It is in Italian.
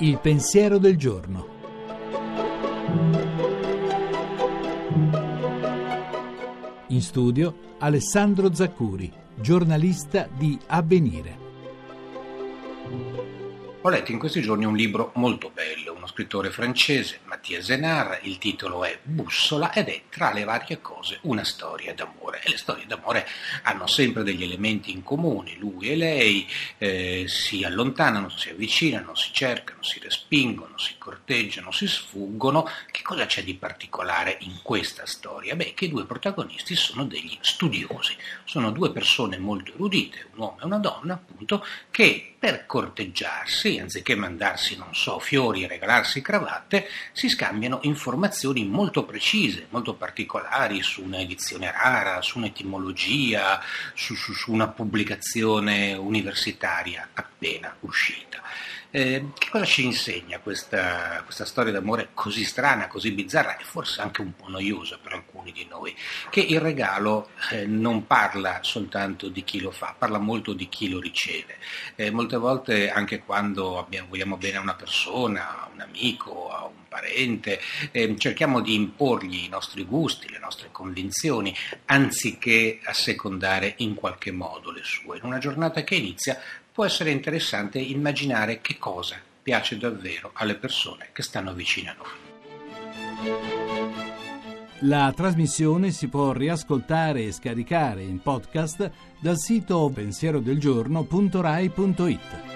Il pensiero del giorno. In studio Alessandro Zaccuri, giornalista di Avvenire. Ho letto in questi giorni un libro molto bello, uno scrittore francese, Zenard, il titolo è Bussola ed è tra le varie cose una storia d'amore. E le storie d'amore hanno sempre degli elementi in comune, lui e lei eh, si allontanano, si avvicinano, si cercano, si respingono, si corteggiano, si sfuggono. Che cosa c'è di particolare in questa storia? Beh, che i due protagonisti sono degli studiosi, sono due persone molto erudite, un uomo e una donna, appunto, che per corteggiarsi, anziché mandarsi, non so, fiori e regalarsi cravatte, si scambiano informazioni molto precise, molto particolari su un'edizione rara, su un'etimologia, su, su, su una pubblicazione universitaria appena uscita. Eh, che cosa ci insegna questa, questa, storia d'amore così strana, così bizzarra e forse anche un po' noiosa per alcuni di noi? Che il regalo eh, non parla soltanto di chi lo fa, parla molto di chi lo riceve. Eh, molte volte anche quando abbiamo, vogliamo bene a una persona, un amico, a un parente, ehm, cerchiamo di imporgli i nostri gusti, le nostre convinzioni, anziché assecondare in qualche modo le sue. In una giornata che inizia può essere interessante immaginare che cosa piace davvero alle persone che stanno vicino a noi. La trasmissione si può riascoltare e scaricare in podcast dal sito pensierodelgiorno.rai.it.